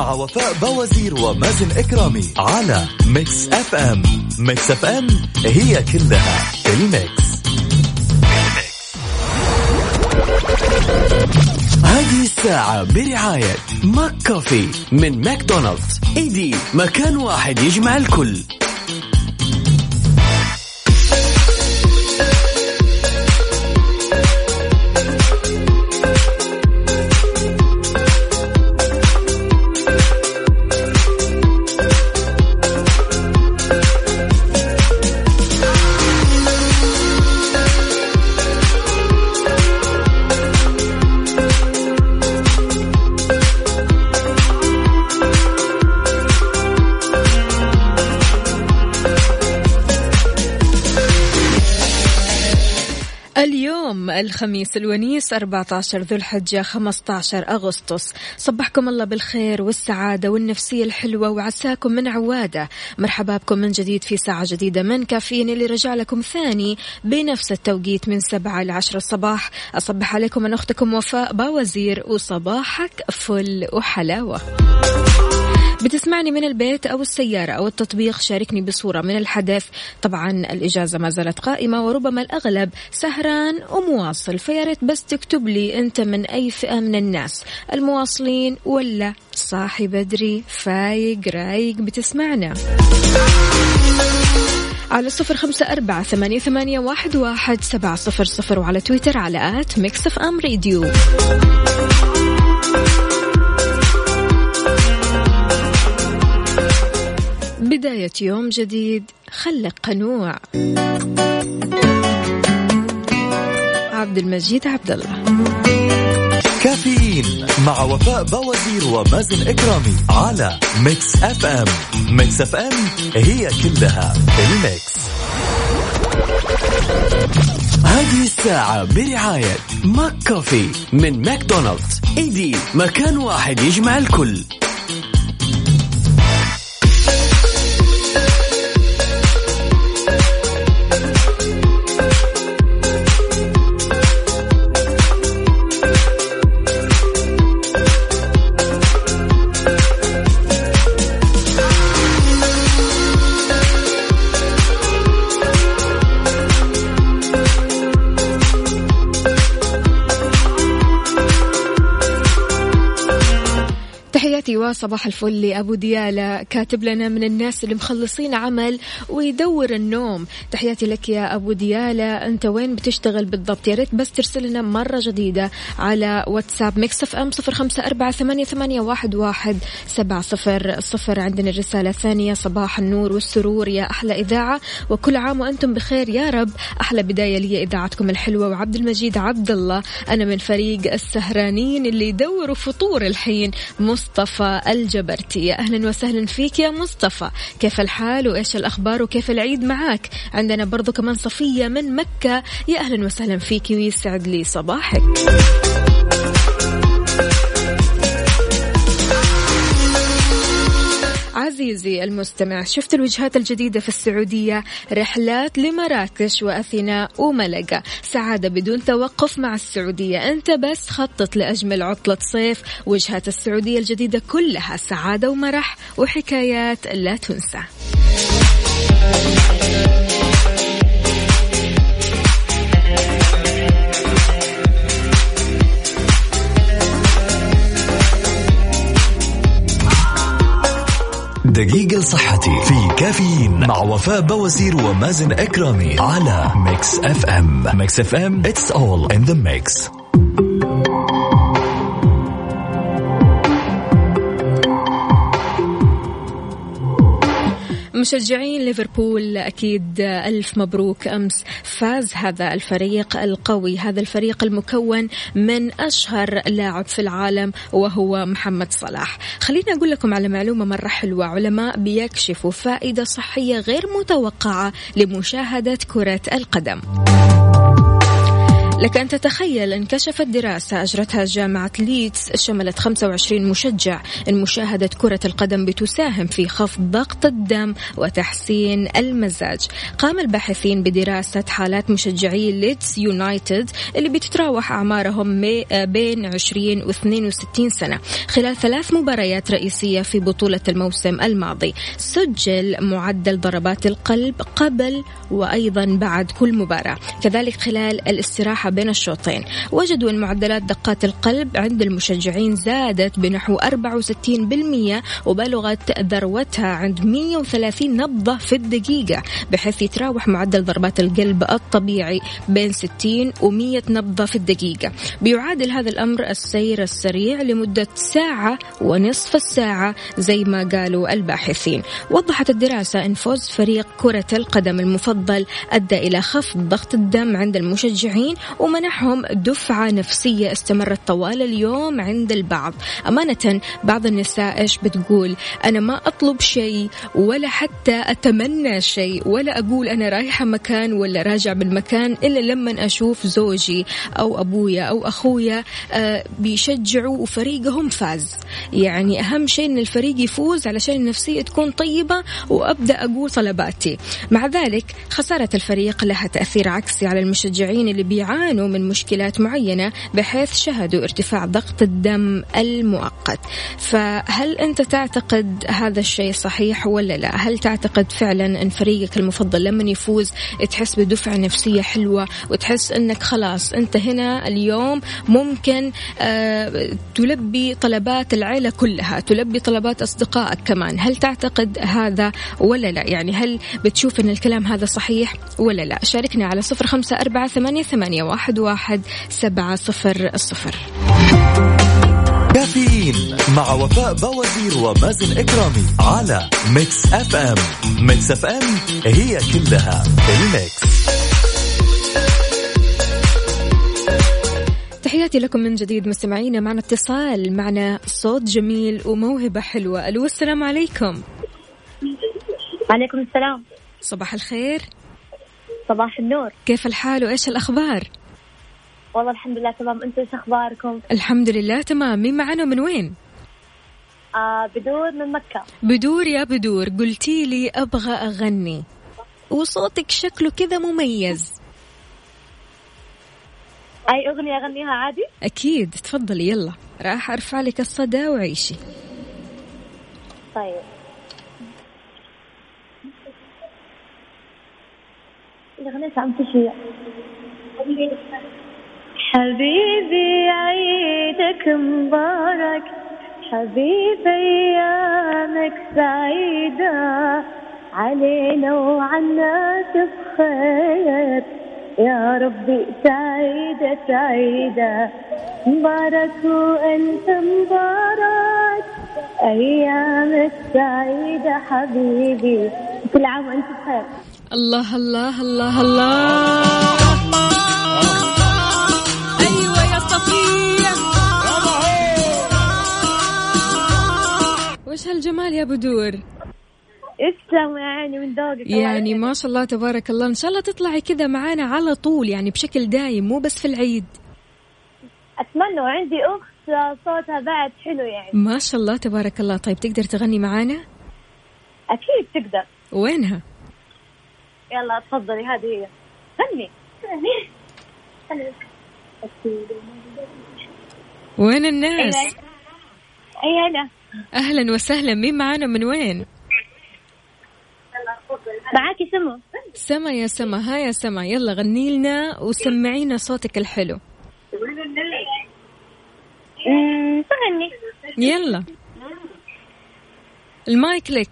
مع وفاء بوازير ومازن إكرامي على Mix FM. Mix FM هي كلها ال mix. هذه الساعة برعاية McCafé من ماكدونالدز. إيدي مكان واحد يجمع الكل. الخميس الونيس 14 ذو الحجة 15 أغسطس. صبحكم الله بالخير والسعادة والنفسية الحلوة وعساكم من عوادة. مرحبا بكم من جديد في ساعة جديدة من كافيين اللي رجع لكم ثاني بنفس التوقيت من 7 ل 10 الصباح. أصبح عليكم من أختكم وفاء باوزير وصباحك فل وحلاوة. بتسمعني من البيت أو السيارة أو التطبيق. شاركني بصورة من الحدث. طبعا الإجازة ما زالت قائمة وربما الأغلب سهران ومواصل. فياريت بس تكتب لي أنت من أي فئة من الناس. المواصلين ولا صاحي بدري فايق رايق. بتسمعنا. على صفر خمسة أربعة ثمانية, ثمانية واحد, واحد سبعة صفر صفر. وعلى تويتر على at Mix FM Radio بداية يوم جديد خلق قنوع. عبد المجيد عبد الله كافيين مع وفاء بوازير ومازن إكرامي على Mix FM. Mix FM هي كلها ال mix. هذه الساعة برعاية McCafé من ماكدونالدز. إيدي مكان واحد يجمع الكل. تحياتي وصباح الفل لأبو ديالة كاتب لنا من الناس اللي مخلصين عمل ويدور النوم. تحياتي لك يا أبو ديالة أنت وين بتشتغل بالضبط؟ يا ريت بس ترسل لنا مرة جديدة على واتساب Mix FM صفر خمسة أربعة ثمانية, ثمانية واحد, واحد سبعة صفر صفر. عندنا الرسالة الثانية صباح النور والسرور يا أحلى إذاعة. وكل عام وأنتم بخير يا رب. أحلى بداية لي إذاعتكم الحلوة وعبد المجيد عبد الله. أنا من فريق السهرانين اللي يدوروا فطور الحين. مصطفى الجبرتي. يا أهلا وسهلا فيك يا مصطفى. كيف الحال وإيش الأخبار وكيف العيد معاك؟ عندنا برضو كمان صفية من مكة. يا أهلا وسهلا فيك ويسعد لي صباحك. عزيزي المستمع شفت الوجهات الجديدة في السعودية؟ رحلات لمراكش وأثينا وملقا. سعادة بدون توقف مع السعودية. أنت بس خطط لأجمل عطلة صيف. وجهات السعودية الجديدة كلها سعادة ومرح وحكايات لا تنسى. دقيقة لصحتي في كافيين مع وفاء بوازير ومازن إكرامي على Mix FM. Mix FM It's all in the mix. مشجعين ليفربول أكيد ألف مبروك أمس. فاز هذا الفريق القوي هذا الفريق المكون من أشهر لاعب في العالم وهو محمد صلاح. خليني أقول لكم على معلومة مرة حلوة. علماء بيكشفوا فائدة صحية غير متوقعة لمشاهدة كرة القدم. لك أن تتخيل انكشفت دراسة أجرتها جامعة ليدز شملت 25 مشجع أن مشاهدة كرة القدم بتساهم في خفض ضغط الدم وتحسين المزاج. قام الباحثين بدراسة حالات مشجعي ليدز يونايتد اللي بتتراوح أعمارهم بين 20 و 62 سنة خلال ثلاث مباريات رئيسية في بطولة الموسم الماضي. سجل معدل ضربات القلب قبل وأيضا بعد كل مباراة. كذلك خلال الاستراحة بين الشوطين. وجدوا أن معدلات دقات القلب عند المشجعين زادت بنحو 64% وبلغت ذروتها عند 130 نبضة في الدقيقة بحيث يتراوح معدل ضربات القلب الطبيعي بين 60 و100 نبضة في الدقيقة. بيعادل هذا الأمر السير السريع لمدة ساعة ونصف الساعة زي ما قالوا الباحثين. وضحت الدراسة أن فوز فريق كرة القدم المفضل أدى إلى خفض ضغط الدم عند المشجعين ومنحهم دفعة نفسية استمرت طوال اليوم عند البعض. أمانة بعض النساء إيش بتقول؟ أنا ما أطلب شيء ولا حتى أتمنى شيء ولا أقول أنا رايحة مكان ولا راجع بالمكان إلا لما أشوف زوجي أو أبويا أو أخويا آه بيشجعوا وفريقهم فاز. يعني أهم شيء أن الفريق يفوز علشان النفسية تكون طيبة وأبدأ أقول طلباتي. مع ذلك خسارة الفريق لها تأثير عكسي على المشجعين اللي بيعانوا يعانوا من مشكلات معينة بحيث شهدوا ارتفاع ضغط الدم المؤقت. فهل أنت تعتقد هذا الشيء صحيح ولا لا؟ هل تعتقد فعلا أن فريقك المفضل لما يفوز تحس بدفعة نفسية حلوة وتحس أنك خلاص أنت هنا اليوم ممكن آه تلبي طلبات العيلة كلها تلبي طلبات أصدقائك كمان. هل تعتقد هذا ولا لا؟ يعني هل بتشوف أن الكلام هذا صحيح ولا لا؟ شاركنا على صفر خمسة أربعة ثمانية, ثمانية واحد واحد سبعة صفر الصفر كافيين مع وفاء بوازير ومازن إكرامي على Mix FM. Mix FM هي كلها الميكس. تحياتي لكم من جديد مستمعينا معنا اتصال معنا صوت جميل وموهبة حلوة. ألو السلام عليكم. عليكم السلام. صباح الخير. صباح النور. كيف الحال وإيش الأخبار؟ والله الحمد لله تمام. أنتم إيش أخباركم؟ الحمد لله تمام. مين معنا من وين؟ آه بدور من مكة. بدور يا بدور. قلتي لي أبغى أغني. وصوتك شكله كذا مميز. أي أغنية أغنيها عادي؟ أكيد. تفضلي يلا. راح أرفع لك الصدى وعيشي. طيب. الأغنية عم تشيع حبيبي عيدك مبارك. حبيبي أيامك سعيدة. علينا وعنا بخير يا ربي سعيدة سعيدة. مبارك وأنت مبارك. أيامك سعيدة حبيبي. كل عام وأنت بخير. الله الله الله الله. أيوه وش هالجمال يا بدور اسلم يا عيني من ذوقك يعني. ما شاء الله تبارك الله. إن شاء الله تطلعي كذا معانا على طول يعني بشكل دايم مو بس في العيد. أتمنى وعندي أخت صوتها بعد حلو يعني. ما شاء الله تبارك الله. طيب تقدر تغني معانا؟ أكيد تقدر. وينها؟ يلا تفضلي هذه هي. غني. وين الناس؟ اي أنا. أهلا وسهلا. مين معانا؟ من وين؟ معاكي سمو سما يا سما. ها يا سما. يلا غني لنا وسمعينا صوتك الحلو. تغني يلا. المايك لك.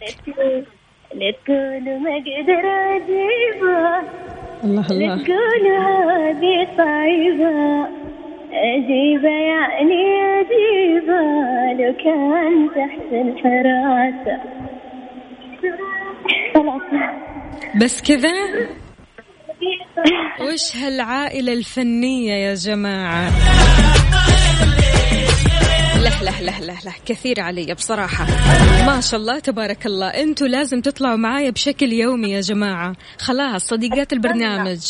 لا تقولوا ما أقدر اجيبها الله لا الله. تقولوا هذه صعيبة. أجيبة يعني أجيبة لو كان تحت الحراسة بس كذا؟ وش هالعائلة الفنية يا جماعة؟ لا لا لا لا كثير علي بصراحة. ما شاء الله تبارك الله أنتوا لازم تطلعوا معايا بشكل يومي يا جماعة. خلاص صديقات البرنامج.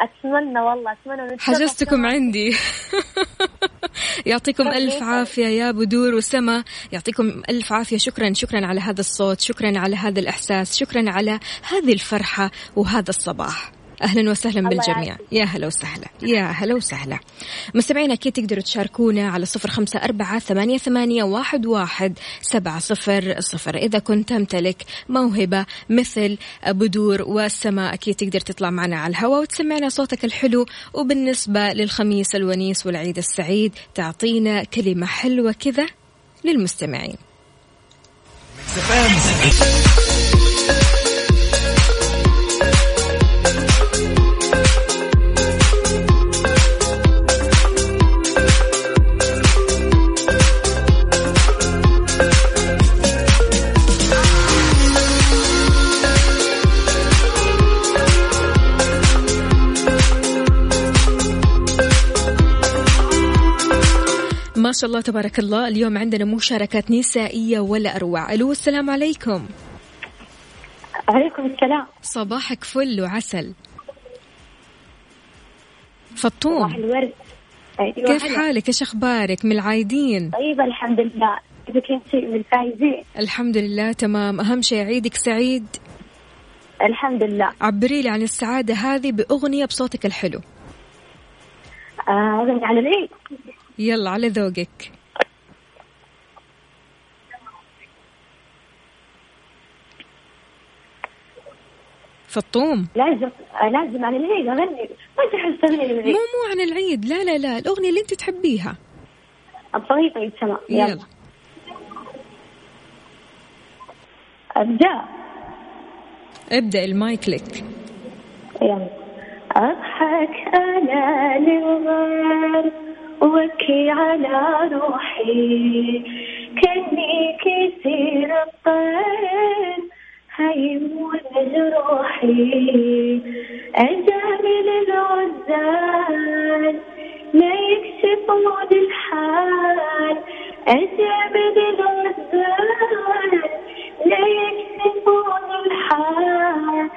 أتمنى والله أتمنى حجزتكم. عندي. يعطيكم ألف عافية يا بدور وسما. يعطيكم ألف عافية. شكرا شكرا على هذا الصوت شكرا على هذا الإحساس شكرا على هذه الفرحة وهذا الصباح. أهلا وسهلا بالجميع. يا هلا وسهلا. يا هلا وسهلا. مستمعينا أكيد تقدروا تشاركونا على صفر خمسة أربعة ثمانية, ثمانية واحد, واحد سبعة صفر صفر. إذا كنت تمتلك موهبة مثل بدور والسماء أكيد تقدر تطلع معنا على الهواء وتسمعنا صوتك الحلو. وبالنسبة للخميس الونيس والعيد السعيد تعطينا كلمة حلوة كذا للمستمعين. شاء الله تبارك الله. اليوم عندنا مشاركات نسائية ولا أروع. ألو السلام عليكم. عليكم السلام. صباحك فل وعسل. صباح فطوم الورد. أيوة كيف هلا. حالك؟ إيش أخبارك؟ من العايدين. طيب الحمد لله. شيء من الفايزين. الحمد لله تمام. أهم شيء عيدك سعيد؟ الحمد لله. عبري لي عن السعادة هذه بأغنية بصوتك الحلو. آه أغني عن العيد. يلا على ذوقك. فطوم. لازم لازم عن العيد أغني. ما تحس مو العيد. مو عن العيد. لا لا لا. الأغنية اللي أنت تحبيها. أبغى عيد سما يلا, يلا. أبدأ. ابدأ المايك لك. يلا. أضحك أنا للغار وأبكي على روحي. كأني كثير الطير. هيمون جروحي أجامل العزال. لا يكشفون الحال. أجامل العزال. لا يكشفون الحال.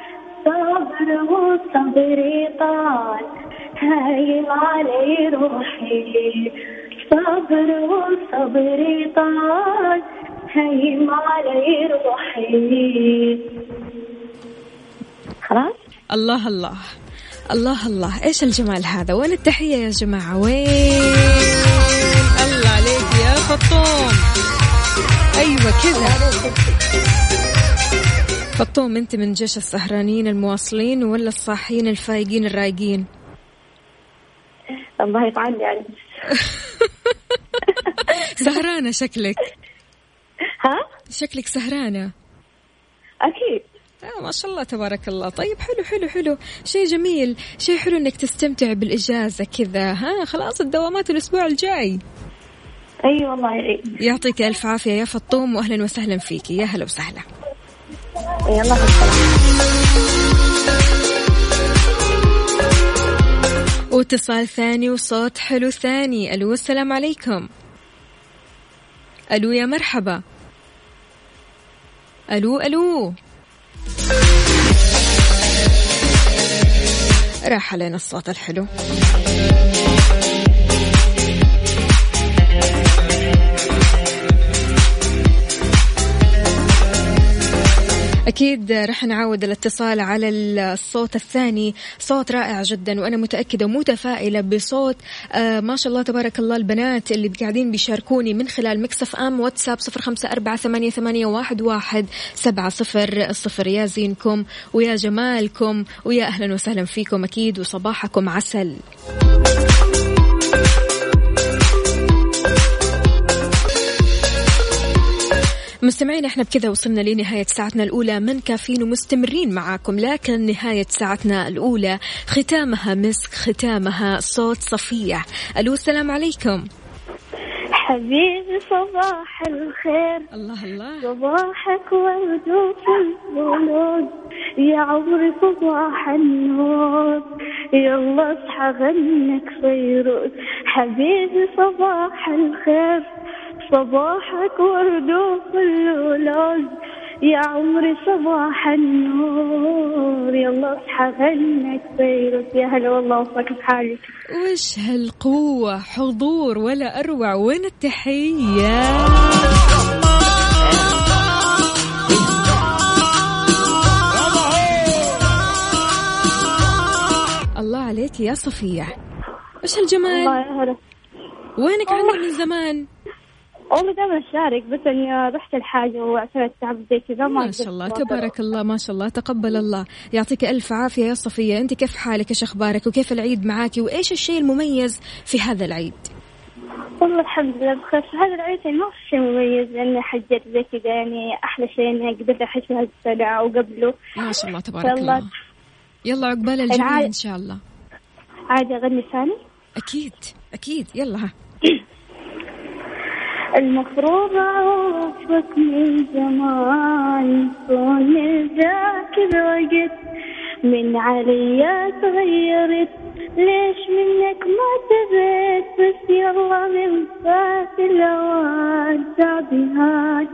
صبر وصبري طال. هايم علي روحي. صبر وصبري طال هايم علي روحي. خلاص؟ الله الله. الله الله. إيش الجمال هذا؟ وين التحية يا جماعة؟ وين؟ الله عليك يا فطوم. أيوه كذا. فطوم أنت من جيش السهرانين المواصلين ولا الصاحيين الفايقين الرايقين؟ الله يطعني يعني. سهرانة شكلك. ها؟ شكلك سهرانة. أكيد. آه ما شاء الله تبارك الله. طيب حلو حلو حلو. شيء جميل. شيء حلو إنك تستمتع بالإجازة كذا ها؟ خلاص الدوامات الأسبوع الجاي. أي والله يعيد. يعطيك ألف عافية. يا فطوم واهلا وسهلا فيكي. يا هلا وسهلا. يلا واتصال ثاني وصوت حلو ثاني. ألو السلام عليكم. ألو يا مرحبا. ألو ألو. راح علينا الصوت الحلو. أكيد رح نعود الاتصال على الصوت الثاني. صوت رائع جدا وأنا متأكدة ومتفائلة بصوت آه ما شاء الله تبارك الله البنات اللي قاعدين بيشاركوني من خلال مكسف أم واتساب صفر خمسة أربعة ثمانية, ثمانية واحد, واحد سبعة صفر صفر. يا زينكم ويا جمالكم ويا أهلا وسهلا فيكم أكيد وصباحكم عسل. مستمعين إحنا بكذا وصلنا لنهاية ساعتنا الأولى من كافيين ومستمرين معاكم لكن نهاية ساعتنا الأولى ختامها مسك ختامها صوت صفية. ألو السلام عليكم. حبيبي صباح الخير. الله الله. صباحك ورد وفلفل يا عمري صباح النور. يلا اصحى غنك فيروز. حبيبي صباح الخير. صباحك ورد وفلفل يا عمري صباح النور. يلا اصحى غنك فيروز يا هلا والله وصلك بحالك. وش هالقوة؟ حضور ولا أروع. وين التحية؟ الله عليك يا صفية. وش هالجمال الله يا هلا. وينك عني من زمان؟ والله دائما أشارك بس إني رحت الحاجة واعتمدت تعب زي كذا ما شاء الله تبارك الله ما شاء الله تقبل الله. يعطيك ألف عافية يا صفية. أنت كيف حالك؟ إيش أخبارك؟ وكيف العيد معاكي وإيش الشيء المميز في هذا العيد؟ والله الحمد لله بخير. في هذا العيد يعني ما في شيء مميز لاني حجيت زي كذا يعني أحلى شيء إني قدرت أحج في هذه السنة وقبله. ما شاء الله تبارك. الله. يلا عقبال الجميع إن شاء الله. عادي أغني ثاني؟ أكيد أكيد. يلا ها. المفروض أعرفك من زمان. كون ذاك الوقت من عليا تغيرت ليش منك ما تبيت؟ بس يلا من فات الأوان. تابهات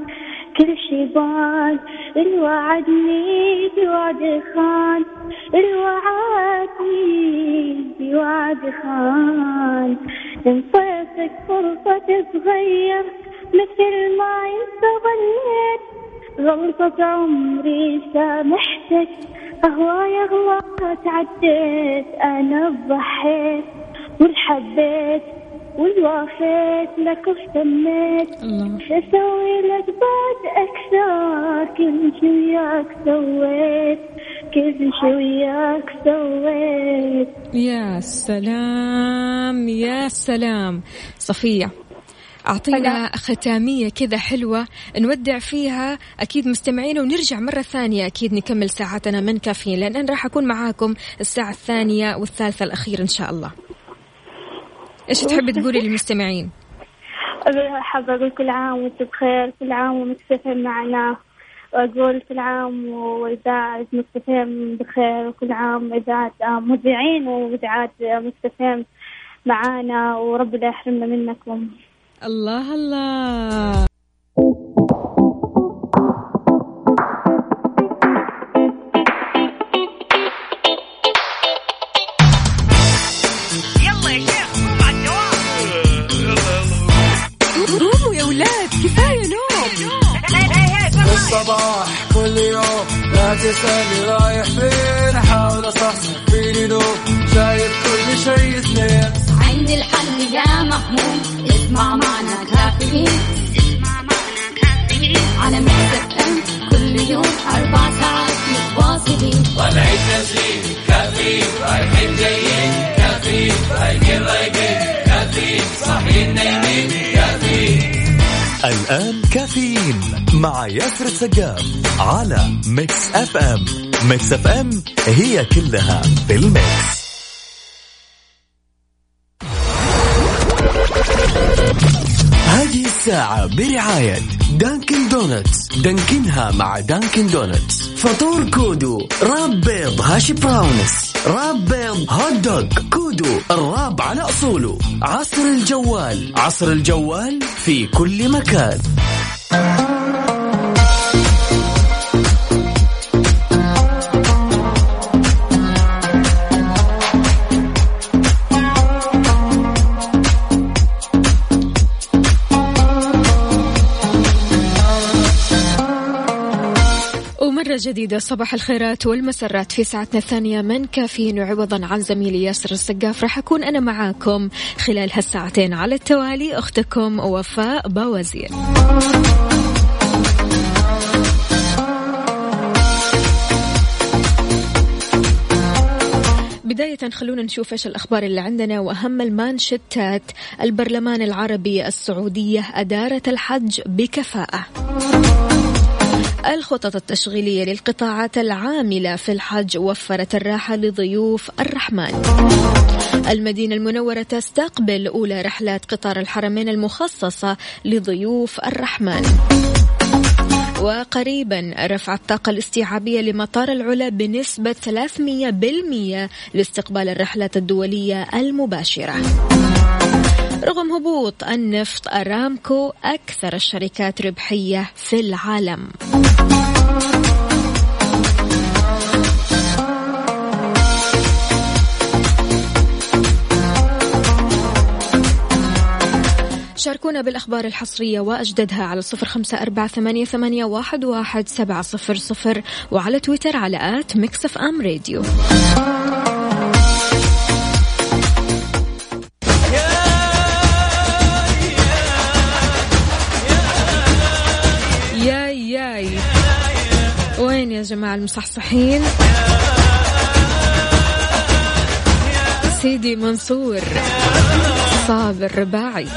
كل شي بان الوعدني بوعد خان. الوعدني بوعد خان. انطيتك فرصة تتغير مثل ما انت ظنيت غلطة عمري سامحتك أهواي أغلاط عديت أنا ضحيت. والحبيت والوافيت لك واهتميت. شو أسوي لك بعد أكثر كل شي وياك سويت. كل شي وياك سويت. يا سلام يا سلام. صفية أعطينا ختامية كذا حلوة نودع فيها أكيد مستمعين ونرجع مرة ثانية. أكيد نكمل ساعتنا من كافيين لأن أنا راح أكون معاكم الساعة الثانية والثالثة الأخيرة إن شاء الله. إيش تحبي تقولي للمستمعين؟ حابة أقول كل عام وأنت بخير كل عام ومكتفين معنا. وأقول كل عام وإذاعة مكتفين بخير وكل عام إذاعة مذيعين آه، مكتفين معانا ورب لا يحرمنا منكم. الله الله. السقاف على Mix FM Mix FM هي كلها في ال mix. هذه الساعة برعاية Dunkin' Donuts دانكنها مع Dunkin' Donuts فطور كودو wrap بيض hash browns. wrap بيض hot dog. كودو ال wrap على أصوله. عصر الجوال. عصر الجوال في كل مكان. ومرة جديدة صباح الخيرات والمسرات في ساعتنا الثانية من كافيين وعوضا عن زميلي ياسر السقاف. راح أكون أنا معاكم خلال هالساعتين. على التوالي أختكم وفاء باوزير. بداية خلونا نشوف إيش الأخبار اللي عندنا. وأهم المانشتات البرلمان العربي السعودية أدارت الحج بكفاءة. الخطط التشغيلية للقطاعات العاملة في الحج وفرت الراحة لضيوف الرحمن. المدينة المنورة تستقبل أولى رحلات قطار الحرمين المخصصة لضيوف الرحمن. وقريبا رفع الطاقة الاستيعابية لمطار العلا بنسبة 300% لاستقبال الرحلات الدولية المباشرة. رغم هبوط النفط أرامكو أكثر الشركات ربحية في العالم. شاركونا بالأخبار الحصرية وأجددها على صفر خمسة أربعة ثمانية, ثمانية واحد, واحد سبعة صفر صفر وعلى تويتر على at Mix FM Radio. جماعة المصحصحين. سيدي منصور صابر رباعي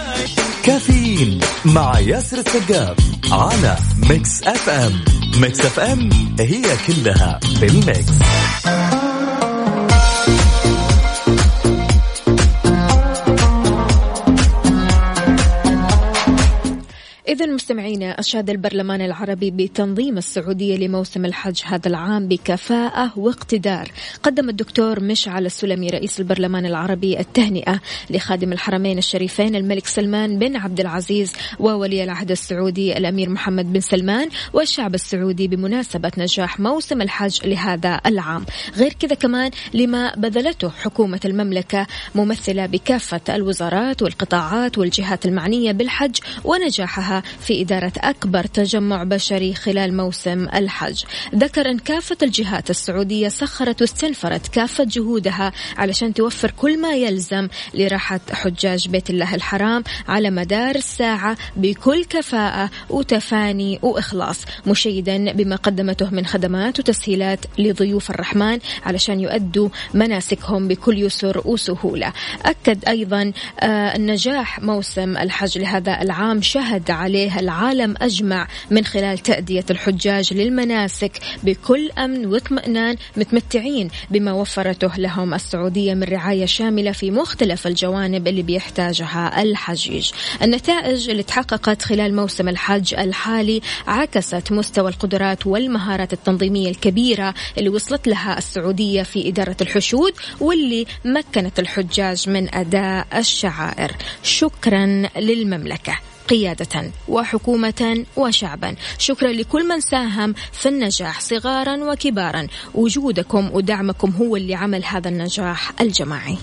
كافيين مع ياسر السقاف على Mix FM. Mix FM هي كلها بال mix إذا مستمعينا أشاد البرلمان العربي بتنظيم السعودية لموسم الحج هذا العام بكفاءة واقتدار. قدم الدكتور مشعل السلمي رئيس البرلمان العربي التهنئة لخادم الحرمين الشريفين الملك سلمان بن عبد العزيز وولي العهد السعودي الأمير محمد بن سلمان والشعب السعودي بمناسبة نجاح موسم الحج لهذا العام. غير كذا كمان لما بذلته حكومة المملكة ممثلة بكافة الوزارات والقطاعات والجهات المعنية بالحج ونجاحها في إدارة أكبر تجمع بشري خلال موسم الحج. ذكر أن كافة الجهات السعودية سخرت واستنفرت كافة جهودها علشان توفر كل ما يلزم لراحة حجاج بيت الله الحرام على مدار الساعة بكل كفاءة وتفاني وإخلاص مشيدا بما قدمته من خدمات وتسهيلات لضيوف الرحمن علشان يؤدوا مناسكهم بكل يسر وسهولة. أكد أيضا آه النجاح موسم الحج لهذا العام شهد عليه العالم أجمع من خلال تأدية الحجاج للمناسك بكل أمن واطمئنان متمتعين بما وفرته لهم السعودية من رعاية شاملة في مختلف الجوانب اللي بيحتاجها الحجيج. النتائج اللي تحققت خلال موسم الحج الحالي عكست مستوى القدرات والمهارات التنظيمية الكبيرة اللي وصلت لها السعودية في إدارة الحشود واللي مكنت الحجاج من أداء الشعائر. شكرا للمملكة. قيادة وحكومة وشعبا. شكرا لكل من ساهم في النجاح صغارا وكبارا. وجودكم ودعمكم هو اللي عمل هذا النجاح الجماعي.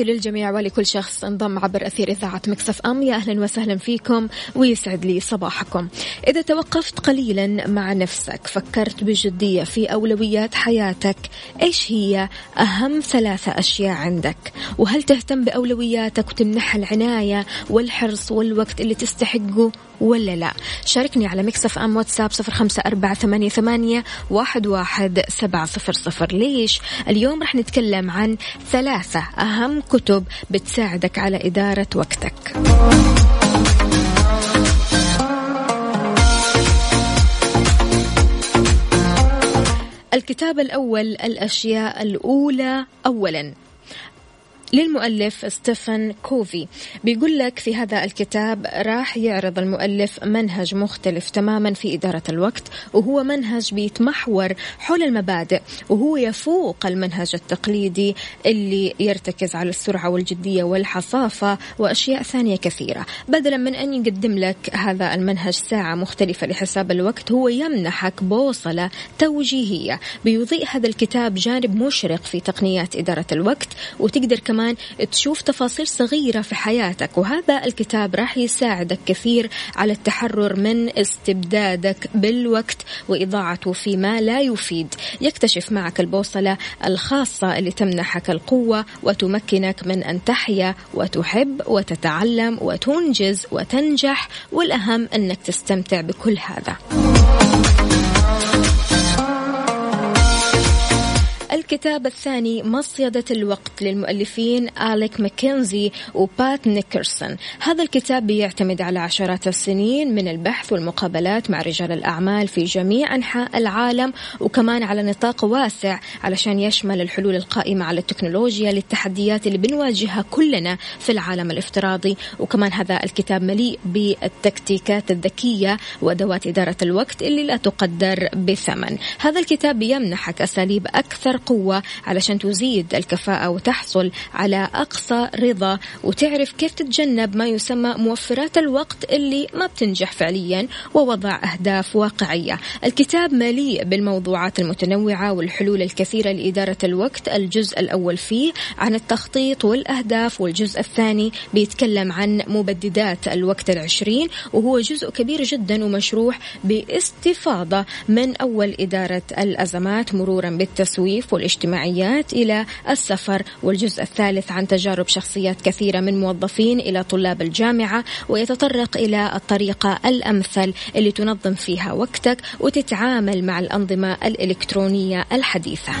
تحياتي للجميع ولكل شخص انضم عبر أثير إذاعة مكسف أم. يا أهلا وسهلا فيكم ويسعد لي صباحكم. إذا توقفت قليلا مع نفسك فكرت بجدية في أولويات حياتك إيش هي أهم ثلاثة أشياء عندك؟ وهل تهتم بأولوياتك وتمنحها العناية والحرص والوقت اللي تستحقه ولا لا؟ شاركني على مكسف أم واتساب صفر خمسة أربعة ثمانية, ثمانية واحد, واحد سبعة صفر صفر. ليش؟ اليوم رح نتكلم عن ثلاثة أهم كتب بتساعدك على إدارة وقتك. الكتاب الأول الأشياء الأولى أولا. للمؤلف ستيفن كوفي. بيقول لك في هذا الكتاب راح يعرض المؤلف منهج مختلف تماما في إدارة الوقت وهو منهج بيتمحور حول المبادئ وهو يفوق المنهج التقليدي اللي يرتكز على السرعة والجدية والحصافة وأشياء ثانية كثيرة. بدلا من أن يقدم لك هذا المنهج ساعة مختلفة لحساب الوقت هو يمنحك بوصلة توجيهية. بيضيء هذا الكتاب جانب مشرق في تقنيات إدارة الوقت وتقدر كمان كمان تشوف تفاصيل صغيرة في حياتك وهذا الكتاب راح يساعدك كثير على التحرر من استبدادك بالوقت وإضاعته فيما لا يفيد. يكتشف معك البوصلة الخاصة اللي تمنحك القوة وتمكنك من أن تحيا وتحب وتتعلم وتنجز وتنجح والأهم أنك تستمتع بكل هذا. الكتاب الثاني مصيدة الوقت للمؤلفين آليك ماكنزي وبات نيكرسون. هذا الكتاب بيعتمد على عشرات السنين من البحث والمقابلات مع رجال الأعمال في جميع أنحاء العالم وكمان على نطاق واسع علشان يشمل الحلول القائمة على التكنولوجيا للتحديات اللي بنواجهها كلنا في العالم الافتراضي. وكمان هذا الكتاب مليء بالتكتيكات الذكية وأدوات إدارة الوقت اللي لا تقدر بثمن. هذا الكتاب بيمنحك أساليب أكثر قوة علشان تزيد الكفاءة وتحصل على أقصى رضا. وتعرف كيف تتجنب ما يسمى موفرات الوقت اللي ما بتنجح فعليا ووضع أهداف واقعية. الكتاب مليء بالموضوعات المتنوعة والحلول الكثيرة لإدارة الوقت الجزء الأول فيه عن التخطيط والأهداف والجزء الثاني بيتكلم عن مبددات الوقت العشرين. وهو جزء كبير جدا ومشروح باستفاضة من أول إدارة الأزمات مرورا بالتسويف والاجتماعيات إلى السفر والجزء الثالث عن تجارب شخصيات كثيرة من موظفين إلى طلاب الجامعة ويتطرق إلى الطريقة الأمثل اللي تنظم فيها وقتك وتتعامل مع الأنظمة الإلكترونية الحديثة.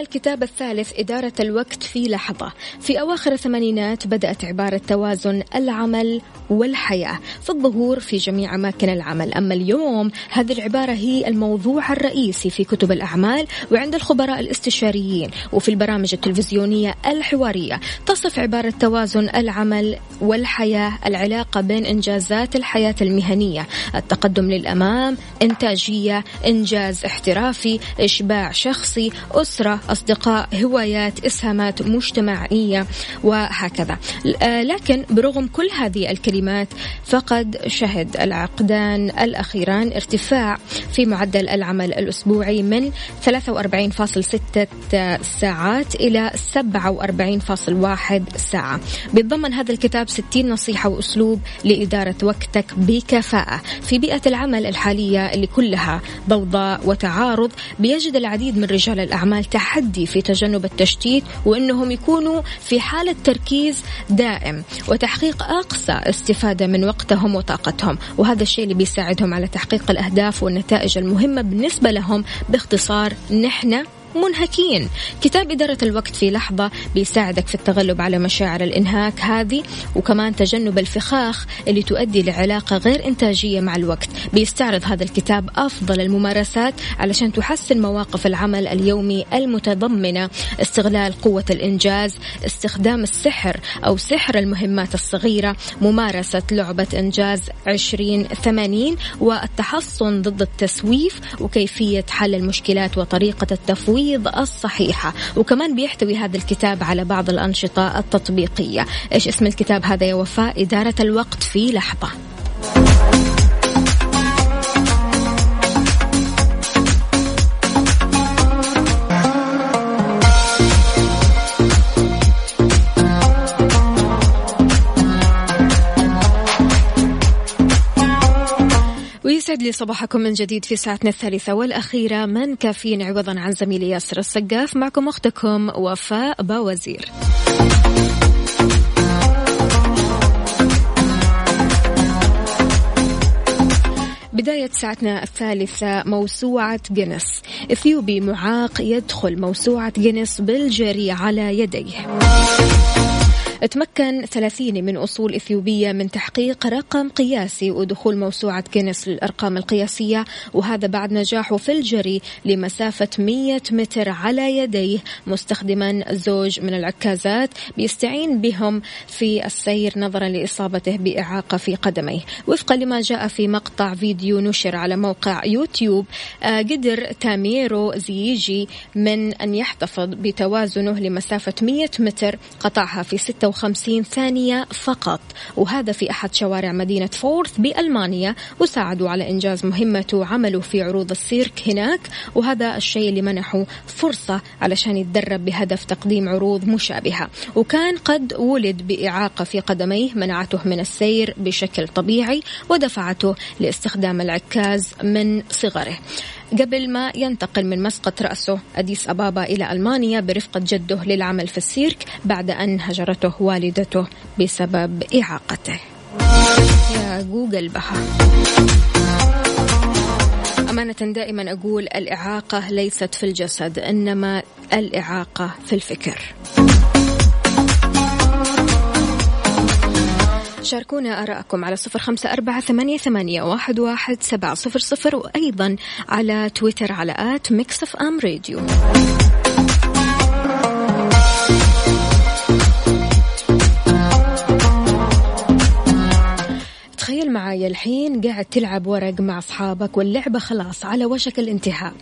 الكتاب الثالث إدارة الوقت في لحظة. في أواخر الثمانينات بدأت عبارة توازن العمل والحياة. في الظهور في جميع أماكن العمل. أما اليوم هذه العبارة هي الموضوع الرئيسي في كتب الأعمال وعند الخبراء الاستشاريين. وفي البرامج التلفزيونية الحوارية تصف عبارة توازن العمل والحياة العلاقة بين إنجازات الحياة المهنية. التقدم للأمام إنتاجية إنجاز احترافي إشباع شخصي أسرة أصدقاء هوايات إسهامات مجتمعية وهكذا. لكن برغم كل هذه الكلمات فقد شهد العقدان الأخيران ارتفاع في معدل العمل الأسبوعي من 43.6 ساعات إلى 47.1 ساعة. بيتضمن هذا الكتاب 60 نصيحة وأسلوب لإدارة وقتك بكفاءة. في بيئة العمل الحالية اللي كلها ضوضاء وتعارض بيجد العديد من رجال الأعمال تحدي في تجنب التشتيت وأنهم يكونوا في حالة تركيز دائم وتحقيق أقصى استفادة من وقتهم وطاقتهم. وهذا الشيء اللي بيساعدهم على تحقيق الأهداف والنتائج المهمة بالنسبة لهم باختصار نحن منهكين. كتاب إدارة الوقت في لحظة بيساعدك في التغلب على مشاعر الإنهاك هذه وكمان تجنب الفخاخ اللي تؤدي لعلاقة غير إنتاجية مع الوقت. بيستعرض هذا الكتاب أفضل الممارسات علشان تحسن مواقف العمل اليومي المتضمنة. استغلال قوة الإنجاز استخدام السحر أو سحر المهمات الصغيرة ممارسة لعبة إنجاز 2080 والتحصن ضد التسويف وكيفية حل المشكلات وطريقة التفويض. التفويض الصحيحة. وكمان بيحتوي هذا الكتاب على بعض الأنشطة التطبيقية. إيش اسم الكتاب هذا يا وفاء؟ إدارة الوقت في لحظة. يسعد لي صباحكم من جديد في ساعتنا الثالثة والأخيرة. من كافيين عوضا عن زميلي ياسر السقاف. معكم أختكم وفاء باوزير. بداية ساعتنا الثالثة موسوعة جينيس إثيوبي معاق يدخل موسوعة جينيس بالجري على يديه. تمكن 30 من أصول إثيوبية من تحقيق رقم قياسي ودخول موسوعة جينيس للأرقام القياسية وهذا بعد نجاحه في الجري لمسافة 100 متر على يديه مستخدما زوج من العكازات بيستعين بهم في السير نظرا لإصابته بإعاقة في قدميه. وفقا لما جاء في مقطع فيديو نشر على موقع يوتيوب آه، قدر تاميرو زيجي من أن يحتفظ بتوازنه لمسافة 100 متر قطعها في 6 56 ثانية فقط. وهذا في أحد شوارع مدينة فورث بألمانيا. وساعدوا على إنجاز مهمته وعملوا في عروض السيرك هناك. وهذا الشيء اللي منحه فرصة علشان يتدرب بهدف تقديم عروض مشابهة. وكان قد ولد بإعاقة في قدميه منعته من السير بشكل طبيعي ودفعته لاستخدام العكاز من صغره. قبل ما ينتقل من مسقط رأسه أديس أبابا إلى ألمانيا برفقة جده للعمل في السيرك بعد أن هجرته والدته بسبب إعاقته. يا جوجل بها. أمانة دائما أقول الإعاقة ليست في الجسد إنما الإعاقة في الفكر. شاركونا آراءكم على صفر خمسة أربعة ثمانية, ثمانية واحد, واحد سبعة صفر صفر وأيضا على تويتر على at Mix FM Radio. تخيل معايا الحين قاعد تلعب ورق مع أصحابك واللعبة خلاص على وشك الانتهاء.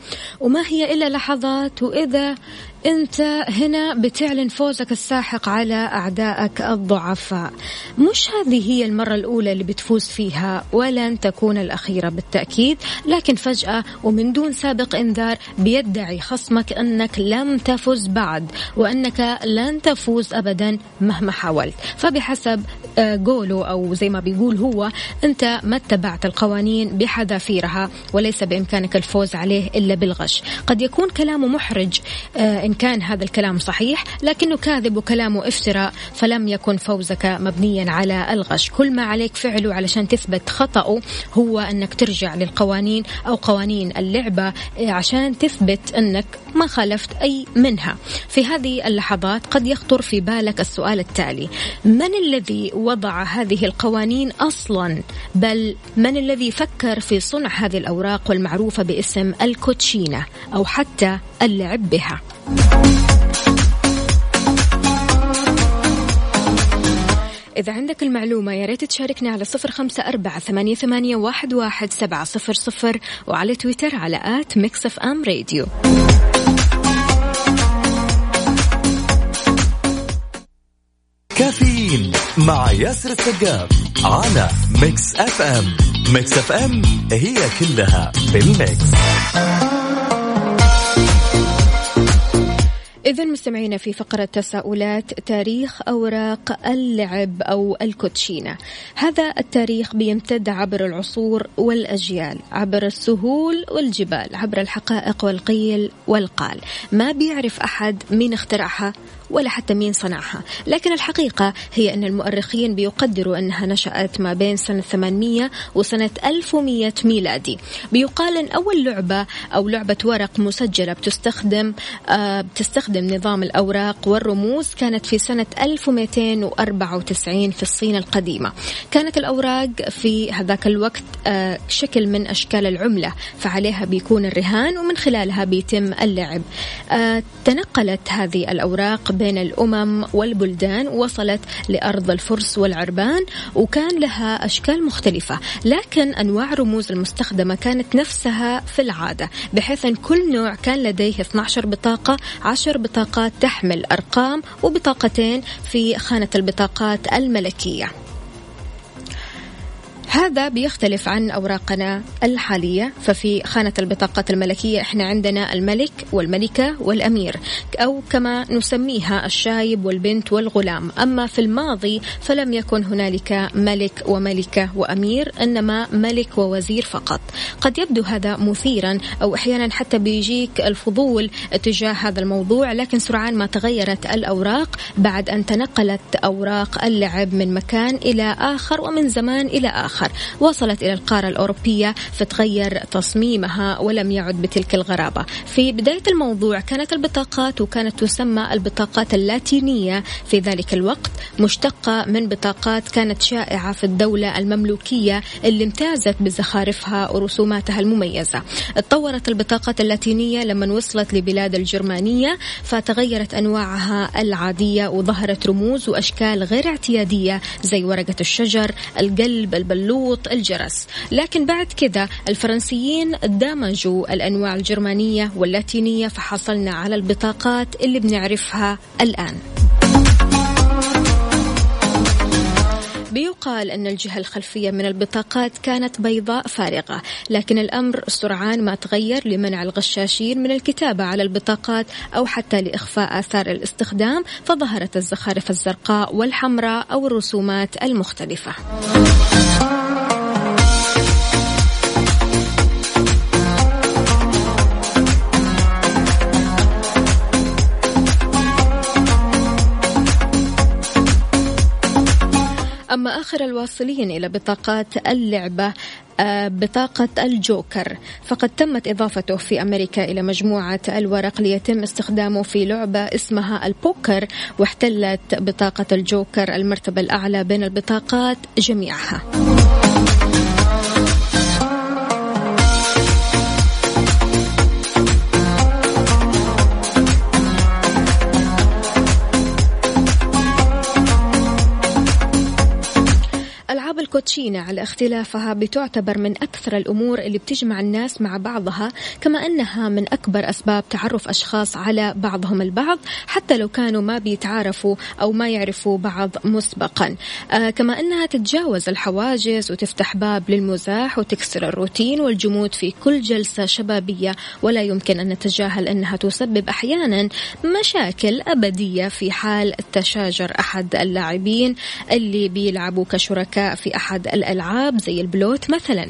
وما هي إلا لحظات وإذا أنت هنا بتعلن فوزك الساحق على أعدائك الضعفاء. مش هذه هي المرة الأولى اللي بتفوز فيها ولن تكون الأخيرة بالتأكيد لكن فجأة ومن دون سابق إنذار بيدعي خصمك أنك لم تفز بعد وأنك لن تفوز أبدا مهما حاولت. فبحسب قوله أو زي ما بيقول هو أنت ما اتبعت القوانين بحذافيرها وليس بإمكانك الفوز عليه إلا بالغش. قد يكون كلامه محرج إن كان هذا الكلام صحيح لكنه كاذب وكلامه افتراء فلم يكن فوزك مبنيا على الغش. كل ما عليك فعله علشان تثبت خطأه هو أنك ترجع للقوانين أو قوانين اللعبة عشان تثبت أنك ما خالفت أي منها. في هذه اللحظات قد يخطر في بالك السؤال التالي من الذي وضع هذه القوانين أصلا؟ بل من الذي فكر في صنع هذه الأوراق والمعروفة باسم الكوتشينة أو حتى اللعب بها. إذا عندك المعلومة يا ريت تشاركنا على صفر خمسة أربعة ثمانية, ثمانية واحد, واحد سبعة صفر صفر وعلى تويتر على at Mix FM Radio. كافيين مع ياسر السقاف على Mix FM. Mix FM هي كلها في ال mix. إذا مستمعينا في فقرة تساؤلات تاريخ أوراق اللعب أو الكوتشينة. هذا التاريخ بيمتد عبر العصور والأجيال عبر السهول والجبال عبر الحقائق والقيل والقال. ما بيعرف أحد مين اخترعها؟ ولا حتى مين صنعها. لكن الحقيقة هي أن المؤرخين بيقدروا أنها نشأت ما بين سنة 800 وسنة 1100 ميلادي. بيقال أن أول لعبة أو لعبة ورق مسجلة بتستخدم آه بتستخدم نظام الأوراق والرموز كانت في سنة 1294 في الصين القديمة. كانت الأوراق في هذاك الوقت آه شكل من أشكال العملة فعليها بيكون الرهان ومن خلالها بيتم اللعب. آه تنقلت هذه الأوراق بين الأمم والبلدان وصلت لأرض الفرس والعربان وكان لها أشكال مختلفة لكن أنواع الرموز المستخدمة كانت نفسها في العادة بحيث أن كل نوع كان لديه 12 بطاقة 10 بطاقات تحمل أرقام وبطاقتين في خانة البطاقات الملكية. هذا بيختلف عن أوراقنا الحالية. ففي خانة البطاقات الملكية إحنا عندنا الملك والملكة والأمير أو كما نسميها الشايب والبنت والغلام. أما في الماضي فلم يكن هنالك ملك وملكة وأمير إنما ملك ووزير فقط. قد يبدو هذا مثيرا أو أحيانا حتى بيجيك الفضول تجاه هذا الموضوع لكن سرعان ما تغيرت الأوراق بعد أن تنقلت أوراق اللعب من مكان إلى آخر ومن زمان إلى آخر. آخر وصلت إلى القارة الأوروبية فتغير تصميمها ولم يعد بتلك الغرابة. في بداية الموضوع كانت البطاقات وكانت تسمى البطاقات اللاتينية. في ذلك الوقت مشتقة من بطاقات كانت شائعة في الدولة المملوكية اللي امتازت بزخارفها ورسوماتها المميزة. تطورت البطاقات اللاتينية لما وصلت لبلاد الجرمانية فتغيرت أنواعها العادية وظهرت رموز وأشكال غير اعتيادية زي ورقة الشجر القلب البلوط الخيوط الجرس. لكن بعد كذا الفرنسيين دمجوا الأنواع الجرمانية واللاتينية فحصلنا على البطاقات اللي بنعرفها الآن. بيقال أن الجهة الخلفية من البطاقات كانت بيضاء فارغة لكن الأمر سرعان ما تغير لمنع الغشاشين من الكتابة على البطاقات أو حتى لإخفاء آثار الاستخدام فظهرت الزخارف الزرقاء والحمراء أو الرسومات المختلفة. آخر الواصلين إلى بطاقات اللعبة آه، بطاقة الجوكر. فقد تمت إضافته في أمريكا إلى مجموعة الورق ليتم استخدامه في لعبة اسمها البوكر واحتلت بطاقة الجوكر المرتبة الأعلى بين البطاقات جميعها. الكوتشينة على اختلافها بتعتبر من أكثر الأمور اللي بتجمع الناس مع بعضها كما أنها من أكبر أسباب تعرف أشخاص على بعضهم البعض حتى لو كانوا ما بيتعارفوا أو ما يعرفوا بعض مسبقا. آه كما أنها تتجاوز الحواجز وتفتح باب للمزاح وتكسر الروتين والجمود في كل جلسة شبابية ولا يمكن أن نتجاهل أنها تسبب أحيانا مشاكل أبدية في حال تشاجر أحد اللاعبين اللي بيلعبوا كشركاء في أحد الألعاب زي البلوت مثلا.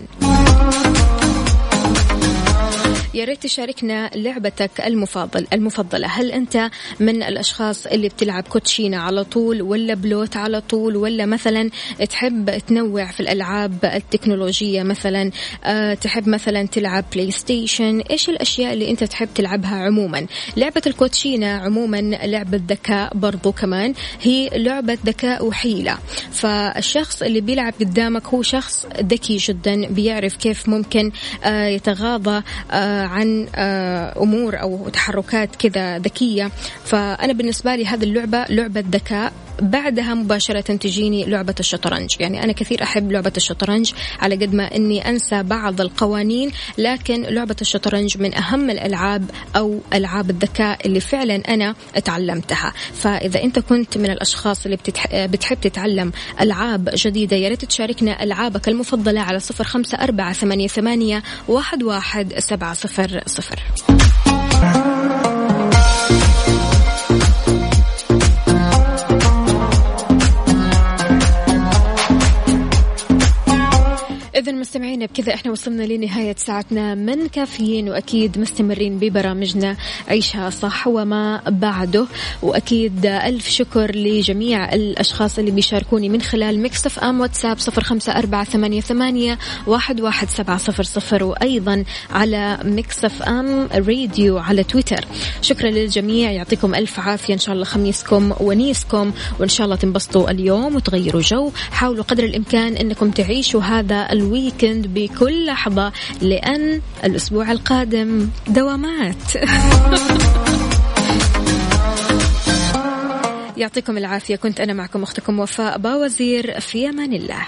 يا ريت تشاركنا لعبتك المفضل المفضلة. هل أنت من الأشخاص اللي بتلعب كوتشينة على طول ولا بلوت على طول ولا مثلا تحب تنوع في الألعاب التكنولوجية مثلا أه تحب مثلا تلعب PlayStation إيش الأشياء اللي أنت تحب تلعبها عموما؟ لعبة الكوتشينة عموما لعبة ذكاء برضو كمان هي لعبة ذكاء وحيلة. فالشخص اللي بيلعب قدامك هو شخص ذكي جدا بيعرف كيف ممكن أه يتغاضى أه عن آه، أمور أو تحركات كذا ذكية. فأنا بالنسبة لي هذه اللعبة لعبة ذكاء. بعدها مباشرة تجيني لعبة الشطرنج. يعني أنا كثير أحب لعبة الشطرنج على قد ما أني أنسى بعض القوانين لكن لعبة الشطرنج من أهم الألعاب أو ألعاب الذكاء اللي فعلا أنا تعلمتها فإذا أنت كنت من الأشخاص اللي بتتح... بتحب تتعلم ألعاب جديدة يا ريت تشاركنا ألعابك المفضلة على صفر خمسة أربعة ثمانية, ثمانية واحد, واحد سبعة صفر. صفر إذا مستمعينا بكذا إحنا وصلنا لنهاية ساعتنا من كافيين وأكيد مستمرين ببرامجنا عيشها صح وما بعده. وأكيد ألف شكر لجميع الأشخاص اللي بيشاركوني من خلال Mix FM واتساب صفر خمسة أربعة ثمانية, ثمانية واحد, واحد سبعة صفر صفر وأيضا على Mix FM راديو على تويتر. شكرا للجميع يعطيكم ألف عافية. إن شاء الله خميسكم ونيسكم وإن شاء الله تنبسطوا اليوم وتغيروا جو. حاولوا قدر الإمكان أنكم تعيشوا هذا ال weekend بكل لحظة لأن الأسبوع القادم دوامات. يعطيكم العافية كنت أنا معكم أختكم وفاء باوزير في أمان الله.